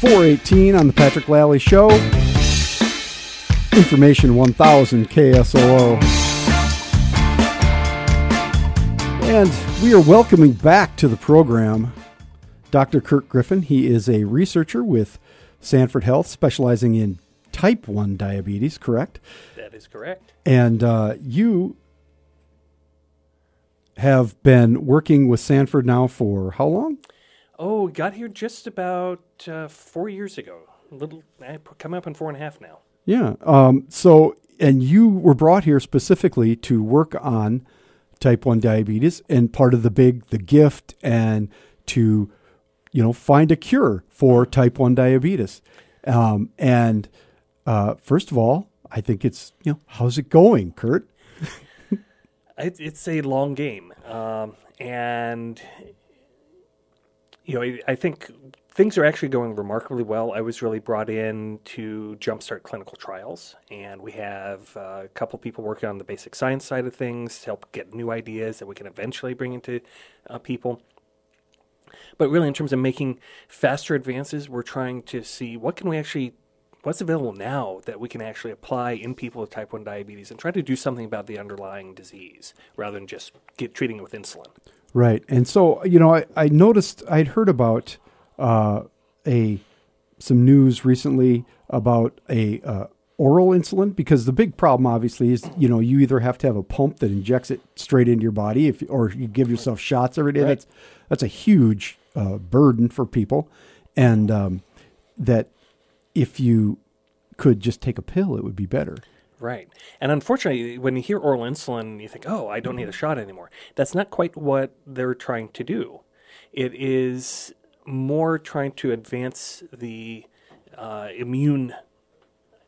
418 on the Patrick Lally Show. Information 1000 KSOO. And we are welcoming back to the program Dr. Kirk Griffin. He is a researcher with Sanford Health, specializing in type 1 diabetes, correct? That is correct. And uh, you have been working with Sanford now for how long? Oh, got here just about uh, four years ago. A little, eh, come up in four and a half now. Yeah. Um, so, and you were brought here specifically to work on type 1 diabetes and part of the big, the gift and to, you know, find a cure for type 1 diabetes. Um, and uh, first of all, I think it's, you know, how's it going, Kurt? it, it's a long game. Um, and, you know, I, think things are actually going remarkably well. I was really brought in to jumpstart clinical trials, and we have uh, a couple people working on the basic science side of things to help get new ideas that we can eventually bring into uh, people. But really, in terms of making faster advances, we're trying to see what can we actually what's available now that we can actually apply in people with type 1 diabetes and try to do something about the underlying disease rather than just get treating it with insulin. Right. And so, you know, I, I noticed, I'd heard about uh, a some news recently about a uh, oral insulin because the big problem obviously is you know you either have to have a pump that injects it straight into your body if or you give yourself shots every day Right. that's that's a huge uh, burden for people and um, that if you could just take a pill it would be better Right. And unfortunately, when you hear oral insulin, you think, oh, I don't need a shot anymore. That's not quite what they're trying to do. It is more trying to advance the uh, immune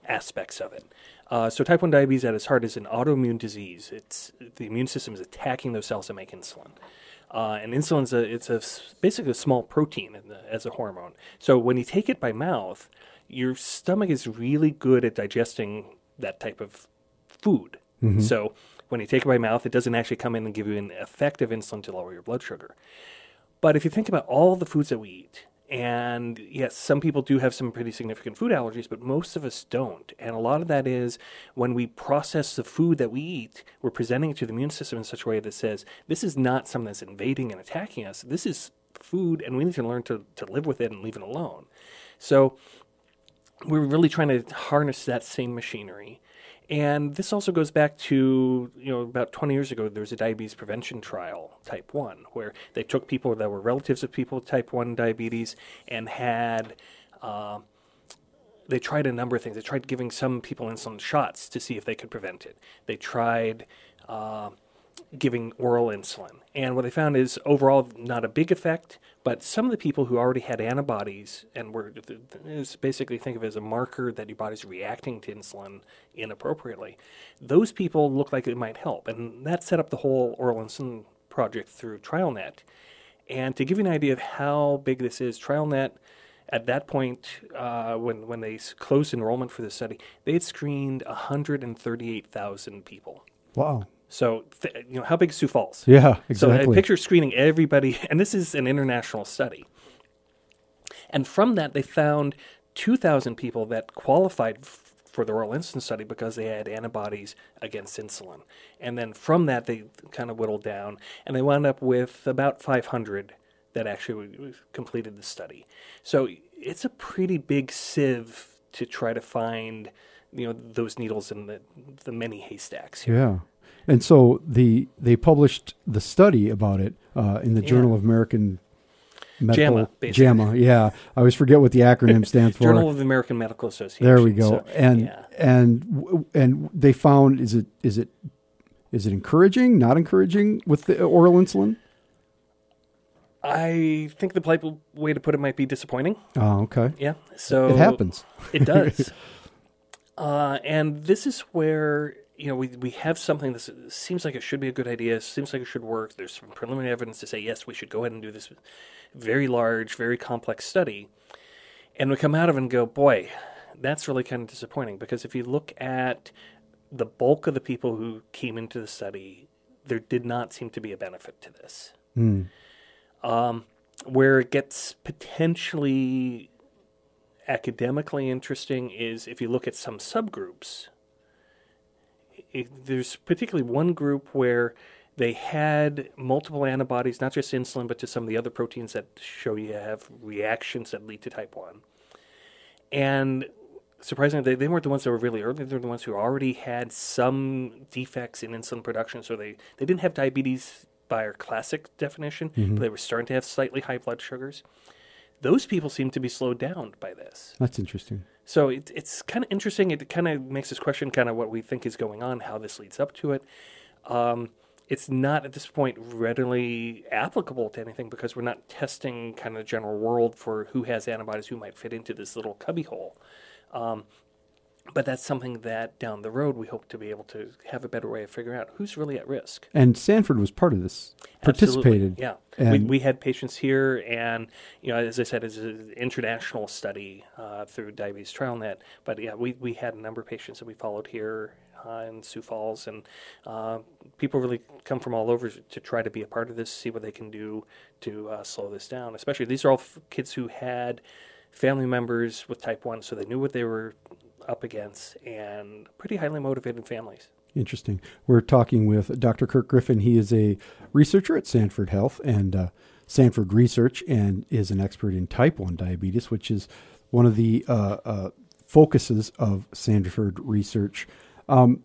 aspects of it. Uh, so, type 1 diabetes at its heart is an autoimmune disease. It's the immune system is attacking those cells that make insulin. Uh, and insulin is a, it's a, basically a small protein in the, as a hormone. So when you take it by mouth, your stomach is really good at digesting that type of food. Mm-hmm. So when you take it by mouth, it doesn't actually come in and give you an effective insulin to lower your blood sugar. But if you think about all the foods that we eat, and yes, some people do have some pretty significant food allergies, but most of us don't. And a lot of that is when we process the food that we eat, we're presenting it to the immune system in such a way that says, this is not something that's invading and attacking us. This is food, and we need to learn to, to live with it and leave it alone. So we're really trying to harness that same machinery. And this also goes back to, you know, about 20 years ago, there was a diabetes prevention trial, type 1, where they took people that were relatives of people with type 1 diabetes and had, uh, they tried a number of things. They tried giving some people insulin shots to see if they could prevent it. They tried uh, giving oral insulin. And what they found is overall not a big effect, but some of the people who already had antibodies and were is basically think of it as a marker that your body's reacting to insulin inappropriately, those people look like it might help. And that set up the whole oral insulin project through TrialNet. And to give you an idea of how big this is, TrialNet at that point, uh, when when they closed enrollment for the study, they had screened 138,000 people. wow So, th- you know, how big is Sioux Falls? yeah So, exactly I picture screening everybody, and this is an international study. And from that, they found 2,000 people that qualified f- for the oral insulin study because they had antibodies against insulin. And then from that, they kind of whittled down, and they wound up with about 500 that actually completed the study. So it's a pretty big sieve to try to find, you know, those needles in the the many haystacks. Here. Yeah, and so the they published the study about it uh, in the Journal of American Medical JAMA, basically. JAMA. Yeah, I always forget what the acronym stands for. Journal of the American Medical Association. there we go. So, and yeah. and and they found is it is it is it encouraging? Not encouraging with the oral insulin? I think the polite way to put it might be disappointing. Oh, okay. Yeah. So It happens. It does. uh, and this is where you know we we have something that seems like it should be a good idea. Seems like it should work. There's some preliminary evidence to say yes, we should go ahead and do this very large, very complex study. And we come out of it and go, boy, that's really kind of disappointing because if you look at the bulk of the people who came into the study, there did not seem to be a benefit to this. Um, where it gets potentially academically interesting is if you look at some subgroups. It, there's particularly one group where they had multiple antibodies, not just insulin, but to some of the other proteins that show you have reactions that lead to type 1. And surprisingly, they, they weren't the ones that were really early. They're the ones who already had some defects in insulin production. So they, they didn't have diabetes by our classic definition, Mm-hmm. but they were starting to have slightly high blood sugars. Those people seem to be slowed down by this. That's interesting. So it, it's kind of interesting. It kind of makes us question kind of what we think is going on, how this leads up to it. Um, it's not at this point readily applicable to anything because we're not testing kind of the general world for who has antibodies who might fit into this little cubbyhole. Um, but that's something that down the road we hope to be able to have a better way of figuring out who's really at risk. And Sanford was part of this, participated. Absolutely, Yeah, And we, we had patients here, and you know, as I said, it's an international study uh, through Diabetes TrialNet. But yeah, we, we had a number of patients that we followed here uh, in Sioux Falls, and uh, people really come from all over to try to be a part of this, see what they can do to uh, slow this down. Especially these are all f- kids who had family members with type one, so they knew what they were up against, and pretty highly motivated families. Interesting. We're talking with Dr. Kirk Griffin. He is a researcher at Sanford Health and uh, Sanford Research and is an expert in type 1 diabetes, which is one of the uh, uh, focuses of Sanford Research. Um,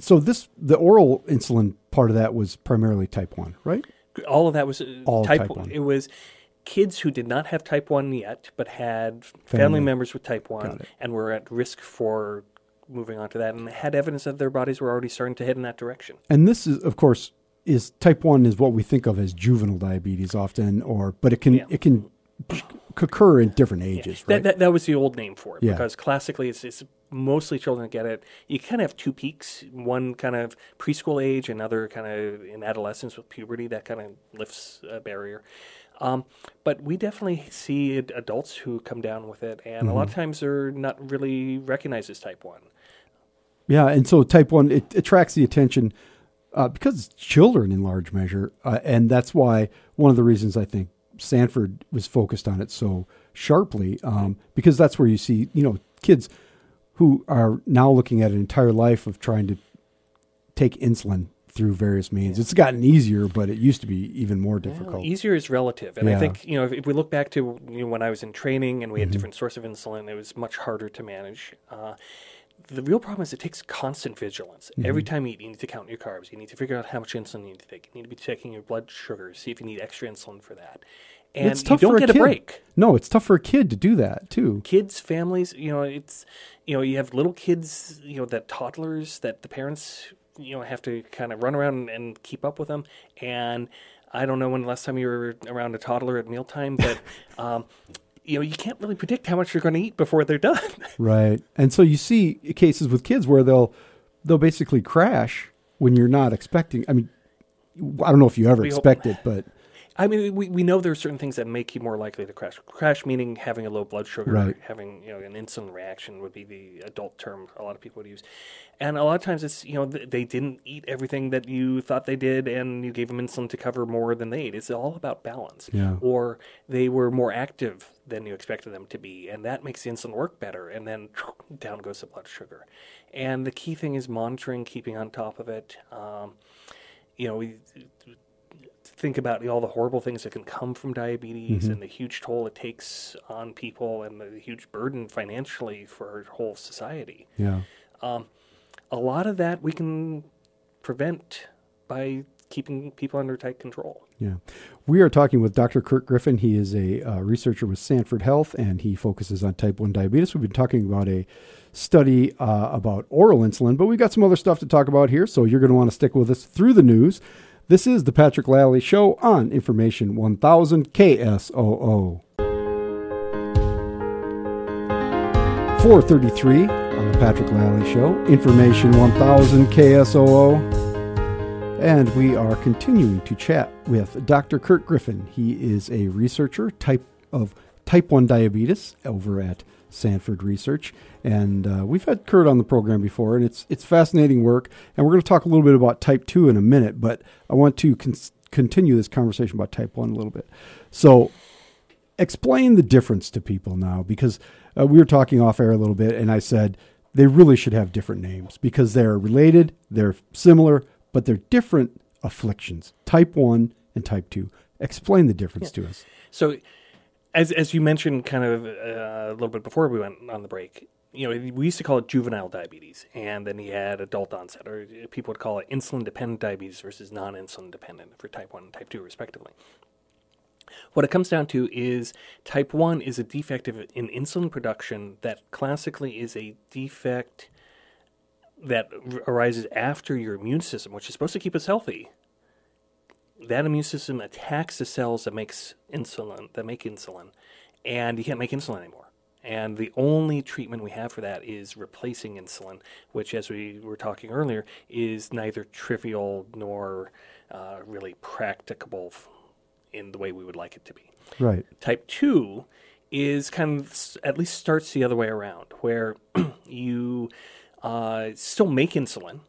so this the oral insulin part of that was primarily type 1, right? all of that was uh, All type, type 1. one. It was kids who did not have type 1 yet, but had family, Family. members with type 1 and were at risk for moving on to that and had evidence that their bodies were already starting to head in that direction. And this is of course is type 1 is what we think of as juvenile diabetes often or but it can Yeah. it can occur in different ages, That, right? that, that was the old name for it Yeah. because classically it's, it's mostly children that get it. You kind of have two peaks, one kind of preschool age, another kind of in adolescence with puberty that kind of lifts a barrier. Um, but we definitely see ad- adults who come down with it, and a lot Mm-hmm. of times they're not really recognized as type 1. Yeah, and so type one it attracts the attention uh, because it's children in large measure, uh, and that's why one of the reasons I think Sanford was focused on it so sharply um, because that's where you see you know kids who are now looking at an entire life of trying to take insulin through various means. It's gotten easier, but it used to be even more Well, difficult. easier is relative, and Yeah. I think you know if, if we look back to you know, when I was in training and we Mm-hmm. had different source of insulin, it was much harder to manage. Uh, the real problem is it takes constant vigilance. Every Mm-hmm. time you eat, you need to count your carbs. You need to figure out how much insulin you need to take. You need to be checking your blood sugar, see if you need extra insulin for that. And it's you don't for get a, a break. No, it's tough for a kid to do that too. Kids, families, you know, it's you know, you have little kids, you know, that toddlers that the parents, you know, have to kind of run around and keep up with them. And I don't know when the last time you were around a toddler at mealtime, but um, you know, you can't really predict how much you're going to eat before they're done. Right. And so you see cases with kids where they'll they'll basically crash when you're not expecting. I mean, I don't know if you ever We hope- expect it, but I mean, we, we know there are certain things that make you more likely to crash. Crash meaning having a low blood sugar, Right. having you know an insulin reaction would be the adult term a lot of people would use. And a lot of times it's you know they didn't eat everything that you thought they did, and you gave them insulin to cover more than they ate. It's all about balance. Yeah. Or they were more active than you expected them to be, and that makes the insulin work better. And then down goes the blood sugar. And the key thing is monitoring, keeping on top of it. Um, you know, we think about all the horrible things that can come from diabetes and the huge toll it takes on people and the huge burden financially for our whole society. yeah. A lot of that we can prevent by keeping people under tight control. Yeah. We are talking with Dr. Kurt Griffin. He is a uh, researcher with Sanford Health and he focuses on type 1 diabetes. We've been talking about a study uh, about oral insulin, but we've got some other stuff to talk about here, so you're going to want to stick with us through the news. This is the Patrick Lally Show on Information 1000 KSOO. 433 on the Patrick Lally Show, Information 1000 KSOO. And we are continuing to chat with Dr. Kurt Griffin. He is a researcher type of type 1 diabetes over at Sanford Research. And uh, we've had Kurt on the program before, and it's, it's fascinating work. And we're going to talk a little bit about type 2 in a minute, but I want to con- continue this conversation about type 1 a little bit. So, explain the difference to people now because uh, we were talking off air a little bit, and I said they really should have different names because they're related, they're similar, but they're different afflictions. Type one and type two. Explain the difference to us. So, as as you mentioned, kind of uh, a little bit before we went on the break, you know, we used to call it juvenile diabetes, and then he had adult onset, or people would call it insulin dependent diabetes versus non insulin dependent for type 1 and type 2, respectively. What it comes down to is type 1 is a defect in insulin production that classically is a defect that arises after your immune system, which is supposed to keep us healthy. That immune system attacks the cells that makes insulin, that make insulin, and you can't make insulin anymore. And the only treatment we have for that is replacing insulin, which, as we were talking earlier, is neither trivial nor uh, really practicable in the way we would like it to be. Right. Type 2 is kind of at least starts the other way around, where you uh, still make insulin,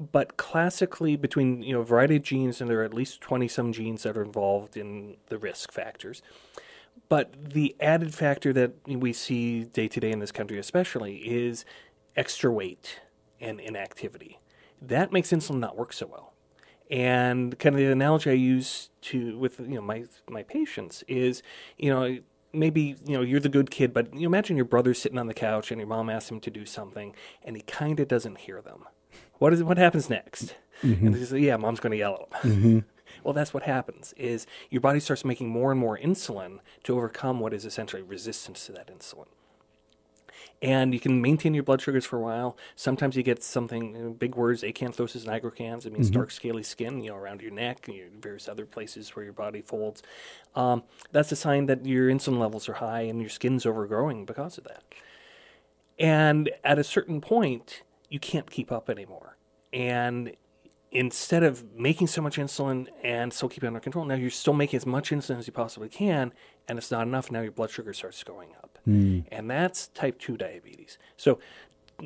but classically between you know a variety of genes, and there are at least twenty some genes that are involved in the risk factors. But the added factor that we see day to day in this country, especially, is extra weight and inactivity. That makes insulin not work so well. And kind of the analogy I use to with you know my my patients is you know maybe you know you're the good kid, but you imagine your brother's sitting on the couch and your mom asks him to do something, and he kind of doesn't hear them. What is what happens next? Mm-hmm. And he says, "Yeah, mom's going to yell at him." Mm-hmm. Well, that's what happens is your body starts making more and more insulin to overcome what is essentially resistance to that insulin. And you can maintain your blood sugars for a while. Sometimes you get something, you know, big words, acanthosis nigricans. It means mm-hmm. dark, scaly skin, you know, around your neck and your various other places where your body folds. Um, that's a sign that your insulin levels are high and your skin's overgrowing because of that. And at a certain point, you can't keep up anymore. And instead of making so much insulin and still keeping it under control, now you're still making as much insulin as you possibly can, and it's not enough. Now your blood sugar starts going up. Mm. And that's type 2 diabetes. So,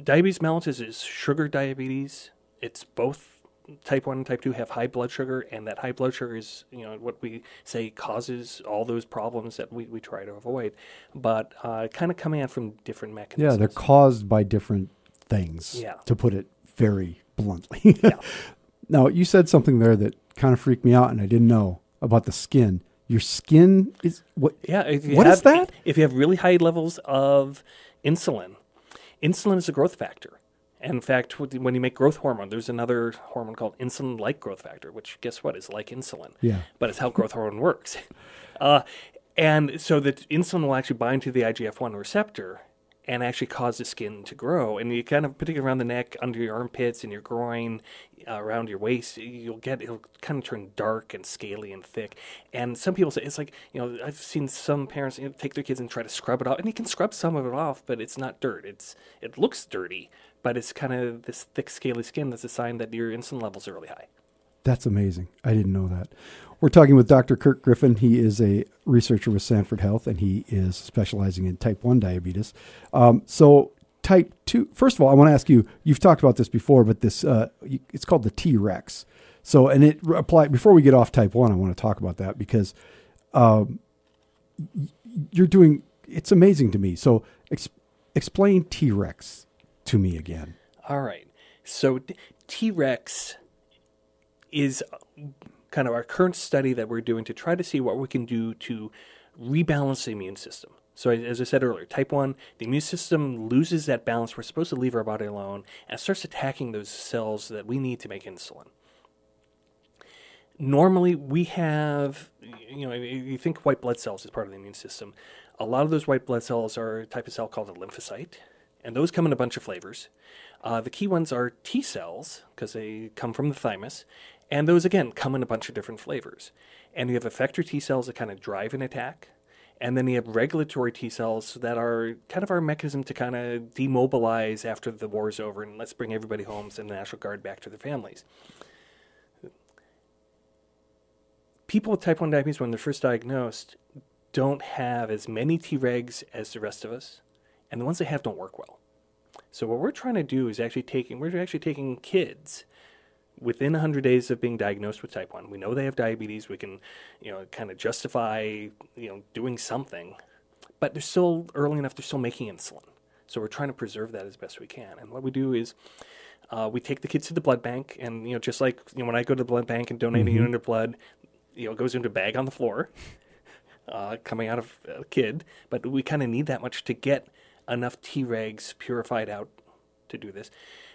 diabetes mellitus is sugar diabetes. It's both type 1 and type 2 have high blood sugar, and that high blood sugar is, you know, what we say causes all those problems that we, we try to avoid. But uh, kind of coming out from different mechanisms. Yeah, they're caused by different things, yeah. to put it very bluntly. yeah. Now, you said something there that kind of freaked me out, and I didn't know about the skin. Your skin is what? Yeah. What have, is that? If you have really high levels of insulin, insulin is a growth factor. And in fact, when you make growth hormone, there's another hormone called insulin-like growth factor, which guess what is like insulin. Yeah. But it's how growth hormone works. Uh, and so that insulin will actually bind to the IGF-1 receptor and actually cause the skin to grow. And you kind of, particularly around the neck, under your armpits, and your groin, uh, around your waist, you'll get it'll kind of turn dark and scaly and thick. And some people say it's like you know I've seen some parents you know, take their kids and try to scrub it off, and you can scrub some of it off, but it's not dirt. It's it looks dirty, but it's kind of this thick, scaly skin that's a sign that your insulin levels are really high. That's amazing. I didn't know that. We're talking with Dr. Kirk Griffin. He is a researcher with Sanford Health, and he is specializing in type 1 diabetes. Um, so, type 2, first of all, I want to ask you you've talked about this before, but this uh, it's called the T Rex. So, and it apply before we get off type 1, I want to talk about that because um, you're doing it's amazing to me. So, ex- explain T Rex to me again. All right. So, T Rex is kind of our current study that we're doing to try to see what we can do to rebalance the immune system. So, as I said earlier, type 1, the immune system loses that balance. We're supposed to leave our body alone and starts attacking those cells that we need to make insulin. Normally, we have, you know, you think white blood cells is part of the immune system. A lot of those white blood cells are a type of cell called a lymphocyte, and those come in a bunch of flavors. Uh, the key ones are T cells, because they come from the thymus, and those, again, come in a bunch of different flavors. And you have effector T cells that kind of drive an attack. And then you have regulatory T cells that are kind of our mechanism to kind of demobilize after the war is over and let's bring everybody home, send the National Guard back to their families. People with type 1 diabetes, when they're first diagnosed, don't have as many Tregs as the rest of us, and the ones they have don't work well. So what we're trying to do is actually taking we're actually taking kids within 100 days of being diagnosed with type 1. We know they have diabetes. We can, you know, kind of justify, you know, doing something. But they're still early enough, they're still making insulin. So we're trying to preserve that as best we can. And what we do is uh, we take the kids to the blood bank, and you know, just like you know, when I go to the blood bank and donate Mm-hmm. a unit of blood, you know, it goes into a bag on the floor, uh, coming out of a kid. But we kind of need that much to get enough Tregs purified out to do this.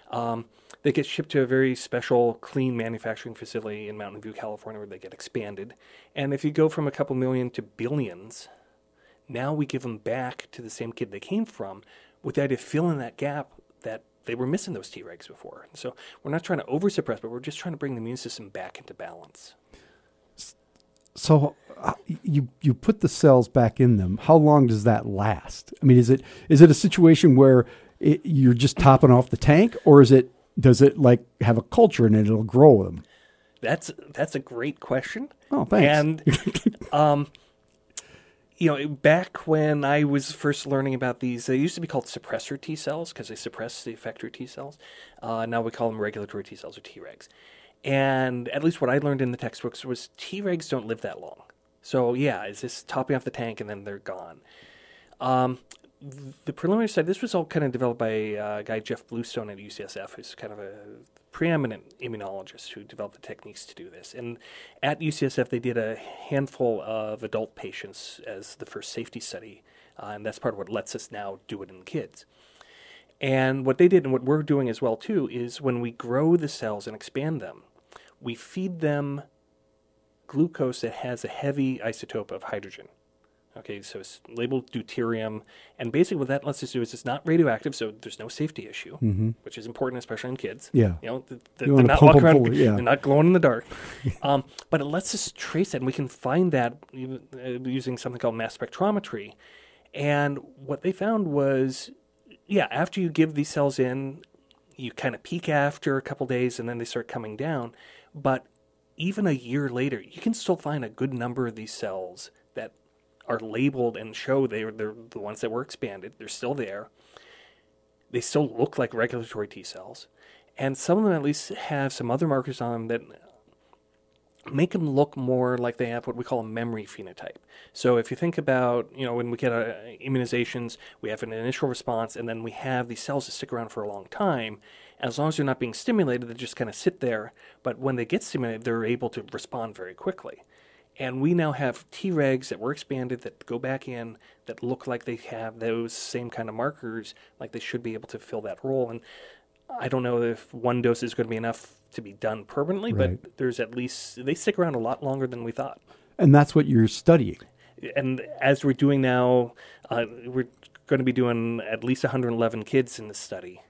Um, they get shipped to a very special, clean manufacturing facility in Mountain View, California, where they get expanded. And if you go from a couple million to billions, now we give them back to the same kid they came from with the idea of filling that gap that they were missing those Tregs before. So we're not trying to oversuppress, but we're just trying to bring the immune system back into balance. So uh, you you put the cells back in them. How long does that last? I mean, is it is it a situation where it, you're just topping off the tank, or is it does it like have a culture in it? It'll grow them. That's that's a great question. Oh, thanks. And um, you know, back when I was first learning about these, they used to be called suppressor T cells because they suppress the effector T cells. Uh, now we call them regulatory T cells or Tregs. And at least what I learned in the textbooks was Tregs don't live that long. So yeah, is this topping off the tank and then they're gone? Um, the preliminary study, this was all kind of developed by a guy, Jeff Bluestone at UCSF, who's kind of a preeminent immunologist who developed the techniques to do this. And at UCSF, they did a handful of adult patients as the first safety study, uh, and that's part of what lets us now do it in kids. And what they did, and what we're doing as well too, is when we grow the cells and expand them, we feed them glucose that has a heavy isotope of hydrogen. Okay, so it's labeled deuterium, and basically what that lets us do is it's not radioactive, so there's no safety issue, which is important, especially in kids. Yeah. you know, th- th- You they're not walking around, full, yeah. they're not glowing in the dark. um, but it lets us trace it, and we can find that uh, using something called mass spectrometry. And what they found was, yeah, after you give these cells in, you kind of peak after a couple days, and then they start coming down. But even a year later, you can still find a good number of these cells that are labeled and show they're, they're the ones that were expanded. They're still there. They still look like regulatory T cells. And some of them at least have some other markers on them that make them look more like they have what we call a memory phenotype. So if you think about, you know, when we get uh, immunizations, we have an initial response, and then we have these cells that stick around for a long time. As long as they're not being stimulated, they just kind of sit there. But when they get stimulated, they're able to respond very quickly. And we now have Tregs that were expanded that go back in that look like they have those same kind of markers, like they should be able to fill that role. And I don't know if one dose is going to be enough to be done permanently, Right. but there's at least they stick around a lot longer than we thought. And that's what you're studying. And as we're doing now, uh, we're going to be doing at least 111 kids in this study.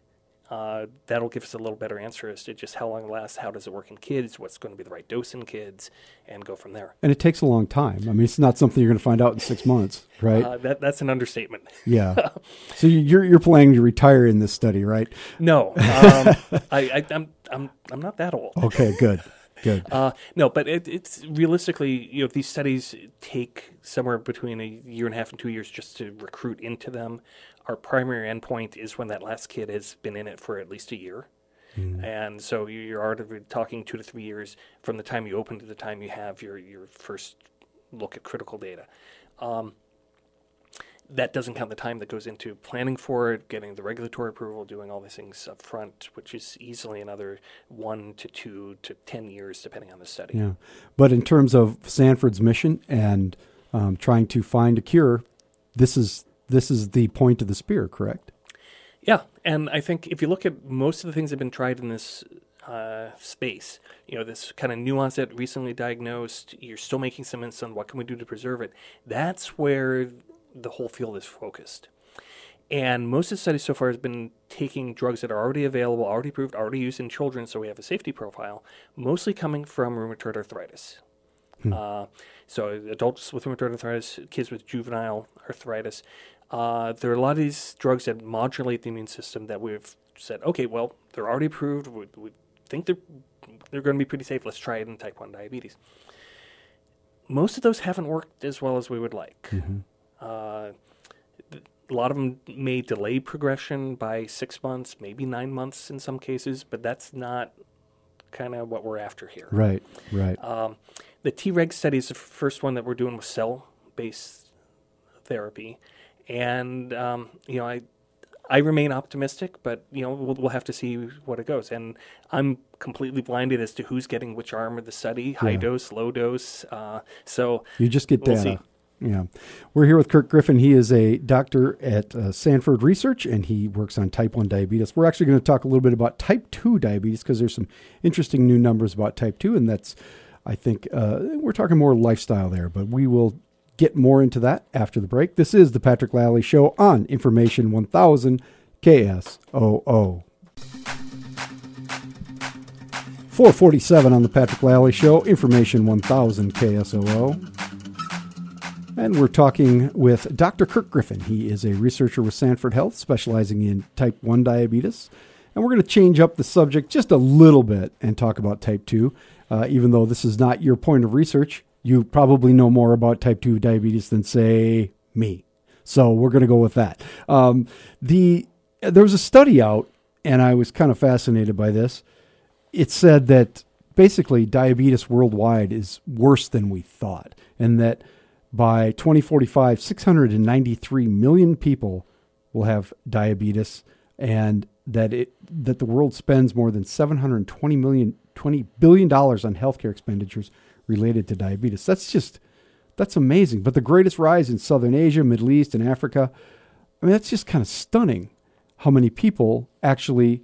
Uh, that'll give us a little better answer as to just how long it lasts, how does it work in kids, what's going to be the right dose in kids, and go from there. And it takes a long time. I mean, it's not something you're going to find out in six months, right? Uh, that, that's an understatement. yeah. So you're you're planning to retire in this study, right? No, um, I, I, I'm, I'm, I'm not that old. Okay, good, good. Uh, no, but it, it's realistically, you know, these studies take somewhere between a year and a half and two years just to recruit into them. Our primary endpoint is when that last kid has been in it for at least a year. And so you- you're already talking two to three years from the time you open to the time you have your, your first look at critical data. Um, that doesn't count the time that goes into planning for it, getting the regulatory approval, doing all these things up front, which is easily another one to two to ten years, depending on the study. Yeah. But in terms of Sanford's mission and um, trying to find a cure, this is this is the point of the spear, correct? Yeah, and I think if you look at most of the things that have been tried in this uh, space, you know, this kind of nuance that recently diagnosed, you're still making some insulin. What can we do to preserve it? That's where the whole field is focused. And most of the studies so far has been taking drugs that are already available, already approved, already used in children, so we have a safety profile, mostly coming from rheumatoid arthritis. Uh, so adults with rheumatoid arthritis, kids with juvenile arthritis. Uh, there are a lot of these drugs that modulate the immune system that we've said, okay, well, they're already approved. We, we think they're they're going to be pretty safe. Let's try it in type one diabetes. Most of those haven't worked as well as we would like. Uh, a lot of them may delay progression by six months, maybe nine months in some cases, but that's not kind of what we're after here. Right, right. Um, the Treg study is the first one that we're doing with cell-based therapy, and um, you know, I I remain optimistic, but you know, we'll, we'll have to see what it goes. And I'm completely blinded as to who's getting which arm of the study: high Yeah. dose, low dose. Uh, so You just get We'll data. see. Yeah. We're here with Kirk Griffin. He is a doctor at uh, Sanford Research and he works on type 1 diabetes. We're actually going to talk a little bit about type 2 diabetes because there's some interesting new numbers about type 2. And that's, I think, uh, we're talking more lifestyle there, but we will get more into that after the break. This is the Patrick Lally Show on Information 1000 KSOO. 447 on the Patrick Lally Show, Information 1000 KSOO. And we're talking with Dr. Kirk Griffin. He is a researcher with Sanford Health, specializing in type 1 diabetes. And we're going to change up the subject just a little bit and talk about type 2. Uh, even though this is not your point of research, you probably know more about type 2 diabetes than, say, me. So we're going to go with that. Um, the There was a study out, and I was kind of fascinated by this. It said that basically diabetes worldwide is worse than we thought, and that by 2045, 693 million people will have diabetes, and that it that the world spends more than 720 million 20 billion dollars on healthcare expenditures related to diabetes. That's just that's amazing. But the greatest rise in Southern Asia, Middle East, and Africa. I mean, that's just kind of stunning how many people actually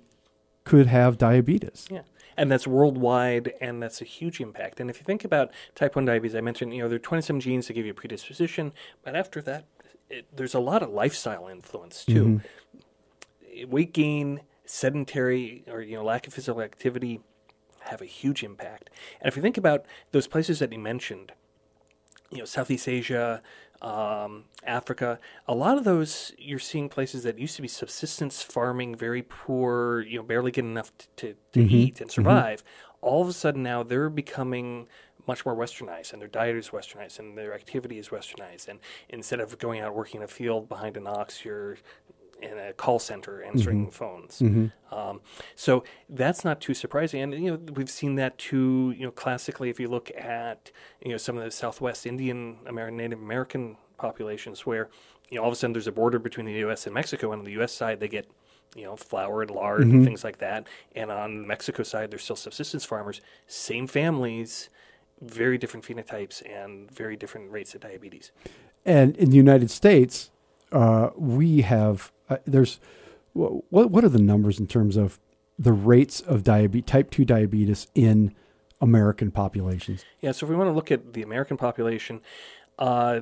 could have diabetes. Yeah. And that's worldwide, and that's a huge impact. And if you think about type 1 diabetes, I mentioned, you know, there are 27 genes that give you a predisposition, but after that, it, there's a lot of lifestyle influence too. Mm-hmm. Weight gain, sedentary, or, you know, lack of physical activity have a huge impact. And if you think about those places that you mentioned, you know, Southeast Asia, um, Africa, a lot of those you're seeing places that used to be subsistence farming, very poor, you know, barely get enough t- to, to eat and survive. All of a sudden now they're becoming much more westernized and their diet is westernized and their activity is westernized. And instead of going out working in a field behind an ox, you're in a call center answering phones. Um, so that's not too surprising, and you know we've seen that too. You know, classically, if you look at you know some of the Southwest Indian American Native American populations, where you know all of a sudden there's a border between the U.S. and Mexico, and on the U.S. side they get you know flour and lard and things like that, and on the Mexico side they're still subsistence farmers, same families, very different phenotypes and very different rates of diabetes. And in the United States, uh, we have uh, there's what what are the numbers in terms of the rates of diabetes type two diabetes in American populations? Yeah, so if we want to look at the American population, uh,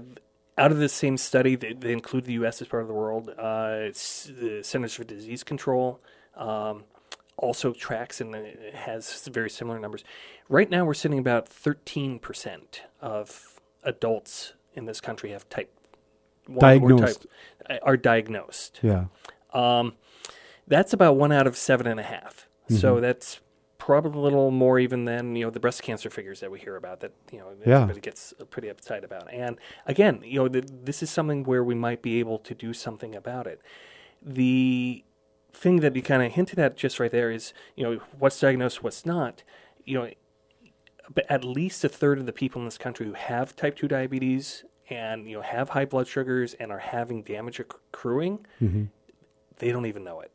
out of this same study, they, they include the U.S. as part of the world. Uh, the Centers for Disease Control um, also tracks and has very similar numbers. Right now, we're sitting about 13% of adults in this country have type 1 or Diagnosed. type, are diagnosed. Yeah, Um, that's about one out of seven and a half. Mm-hmm. So that's probably a little more even than you know the breast cancer figures that we hear about that you know Yeah. everybody gets pretty upset about. And again, you know th- this is something where we might be able to do something about it. The thing that you kind of hinted at just right there is you know what's diagnosed, what's not. You know, at least a third of the people in this country who have type 2 diabetes and you know have high blood sugars and are having damage accruing mm-hmm. they don't even know it.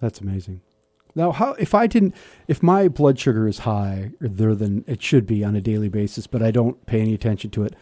That's amazing. Now, how if I didn't if my blood sugar is high or there than it should be on a daily basis, but I don't pay any attention to it,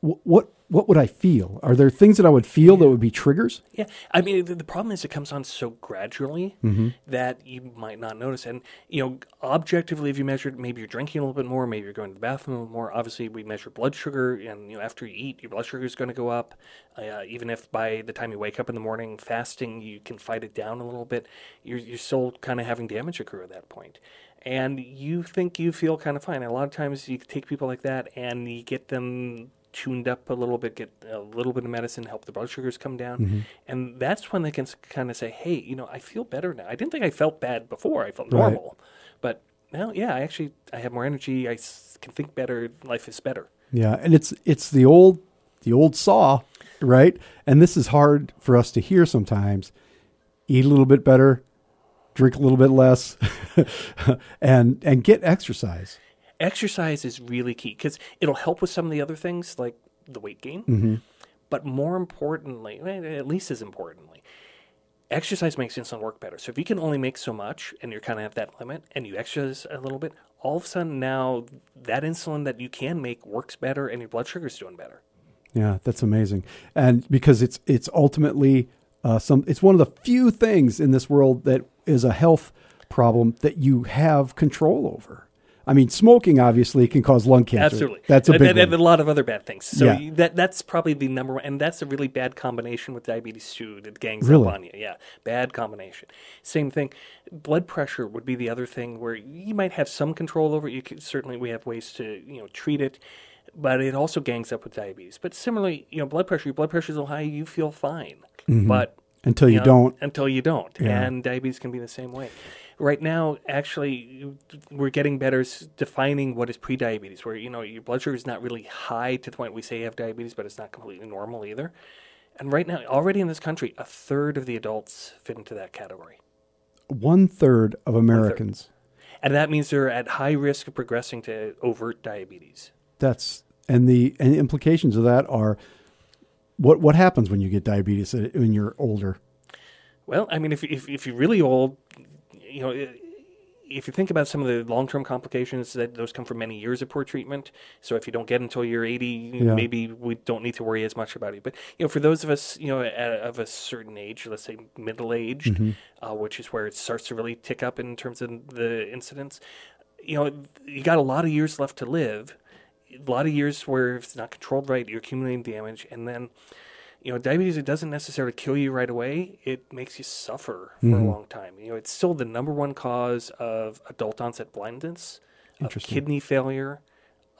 what what would I feel? Are there things that I would feel that would be triggers? yeah i mean the, the problem is it comes on so gradually Mm-hmm. that you might not notice and you know objectively if you measure it maybe you're drinking a little bit more maybe you're going to the bathroom a little more obviously we measure blood sugar and you know after you eat your blood sugar is going to go up uh, even if by the time you wake up in the morning fasting you can fight it down a little bit you're, you're still kind of having damage accrue at that point and you think you feel kind of fine. And a lot of times you take people like that and you get them tuned up a little bit, get a little bit of medicine, help the blood sugars come down. Mm-hmm. And that's when they can kind of say, hey, you know, I feel better now. I didn't think I felt bad before. I felt Right. normal. But now, yeah, I actually I have more energy. I s- can think better. Life is better. Yeah, and it's it's the old the old saw, right? And this is hard for us to hear sometimes. Eat a little bit better, drink a little bit less, and and get exercise. Exercise is really key because it'll help with some of the other things like the weight gain. Mm-hmm. But more importantly, eh, at least as importantly, exercise makes insulin work better. So if you can only make so much and you're kind of at that limit and you exercise a little bit, all of a sudden now that insulin that you can make works better and your blood sugar's doing better. Yeah, that's amazing. And because it's it's ultimately uh, some it's one of the few things in this world that is a health problem that you have control over. I mean, smoking obviously can cause lung cancer. Absolutely, that's a big and, and one. a lot of other bad things. So Yeah. that that's probably the number one, and that's a really bad combination with diabetes too. That gangs Really? up on you. Yeah, bad combination. Same thing. Blood pressure would be the other thing where you might have some control over it. You could, certainly we have ways to you know treat it, but it also gangs up with diabetes. But similarly, you know, blood pressure. Your blood pressure is little high. You feel fine, mm-hmm. but Until you know, don't. until you don't. Yeah. And diabetes can be the same way. Right now, actually, we're getting better defining what is pre-diabetes, where you know your blood sugar is not really high to the point we say you have diabetes, but it's not completely normal either. And right now, already in this country, a third of the adults fit into that category, One third of Americans. and that means they're at high risk of progressing to overt diabetes. That's and the and the implications of that are what what happens when you get diabetes when you're older. Well, I mean, if if if you're really old, you know, if you think about some of the long-term complications, that those come from many years of poor treatment. So if you don't get until you're 80, Yeah. maybe we don't need to worry as much about it. But you know, for those of us, you know, at, of a certain age, let's say middle-aged, uh, which is where it starts to really tick up in terms of the incidence, you know, you got a lot of years left to live. A lot of years where if it's not controlled right, you're accumulating damage, and then you know, diabetes it doesn't necessarily kill you right away. It makes you suffer for a mm-hmm. long time. You know, it's still the number one cause of adult onset blindness, of kidney failure,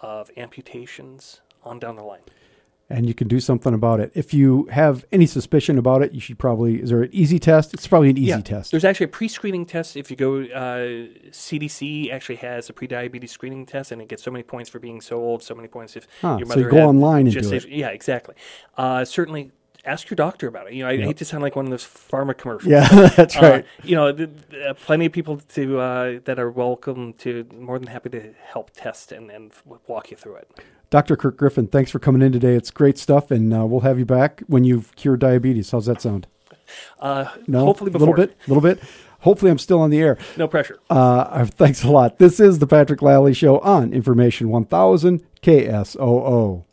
of amputations, on down the line. And you can do something about it. If you have any suspicion about it, you should probably. Is there an easy test? It's probably an easy test. There's actually a pre-screening test. If you go, uh, CDC actually has a pre-diabetes screening test, and it gets so many points for being so old, so many points if Huh, your so you go online and do gestation- Yeah, exactly. Uh, certainly, ask your doctor about it. You know, I Yep. hate to sound like one of those pharma commercials. Yeah, that's Uh, right. you know, th- th- uh, plenty of people to uh, that are welcome to, more than happy to help test and, and walk you through it. Dr. Kirk Griffin, thanks for coming in today. It's great stuff, and uh, we'll have you back when you've cured diabetes. How's that sound? Uh, No, hopefully a little bit, a little bit. Hopefully, I'm still on the air. No pressure. Uh, thanks a lot. This is the Patrick Lally Show on Information 1000 KSOO.